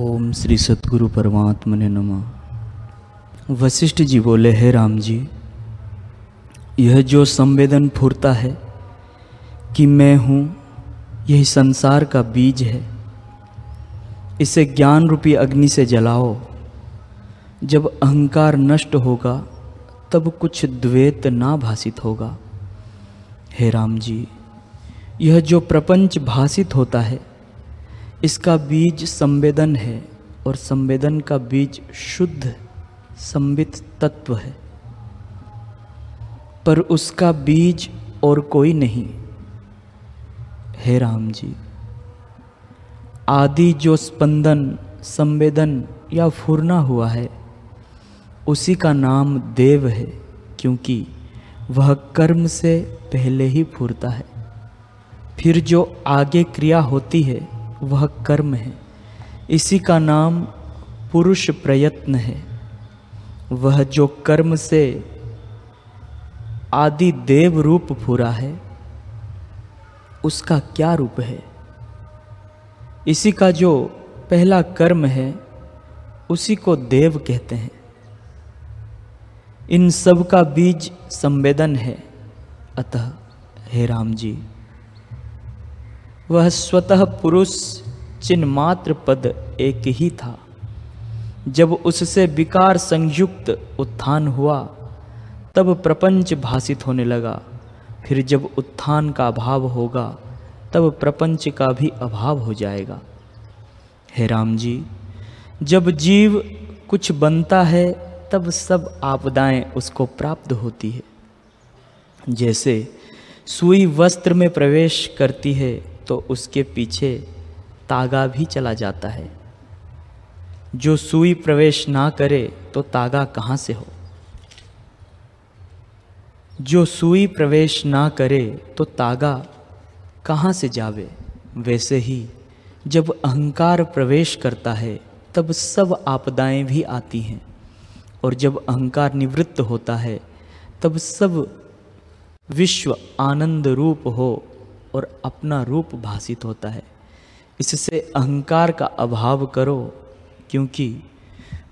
ओम श्री सतगुरु परमात्मा ने नमः। वशिष्ठ जी बोले, हे राम जी, यह जो संवेदन फुरता है कि मैं हूँ, यही संसार का बीज है। इसे ज्ञान रूपी अग्नि से जलाओ। जब अहंकार नष्ट होगा, तब कुछ द्वैत ना भाषित होगा। हे राम जी, यह जो प्रपंच भाषित होता है इसका बीज संवेदन है और संवेदन का बीज शुद्ध, संबित तत्व है। पर उसका बीज और कोई नहीं। हे राम जी, आदि जो स्पंदन, संवेदन या फूरना हुआ है, उसी का नाम देव है, क्योंकि वह कर्म से पहले ही फूरता है। फिर जो आगे क्रिया होती है वह कर्म है। इसी का नाम पुरुष प्रयत्न है। वह जो कर्म से आदि देव रूप फूरा है, उसका क्या रूप है? इसी का जो पहला कर्म है, उसी को देव कहते हैं। इन सब का बीज संवेदन है। अतः, हे राम जी वह स्वतः पुरुष चिन्ह मात्र पद एक ही था। जब उससे विकार संयुक्त उत्थान हुआ, तब प्रपंच भाषित होने लगा। फिर जब उत्थान का अभाव होगा, तब प्रपंच का भी अभाव हो जाएगा। हे राम जी, जब जीव कुछ बनता है, तब सब आपदाएँ उसको प्राप्त होती है। जैसे सुई वस्त्र में प्रवेश करती है तो उसके पीछे तागा भी चला जाता है। जो सुई प्रवेश ना करे तो तागा कहाँ से हो? जो सुई प्रवेश ना करे तो तागा कहाँ से जावे? वैसे ही जब अहंकार प्रवेश करता है, तब सब आपदाएँ भी आती हैं। और जब अहंकार निवृत्त होता है, तब सब विश्व आनंद रूप हो। और अपना रूप भाषित होता है। इससे अहंकार का अभाव करो, क्योंकि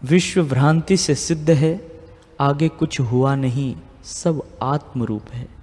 विश्व भ्रांति से सिद्ध है, आगे कुछ हुआ नहीं, सब आत्मरूप है।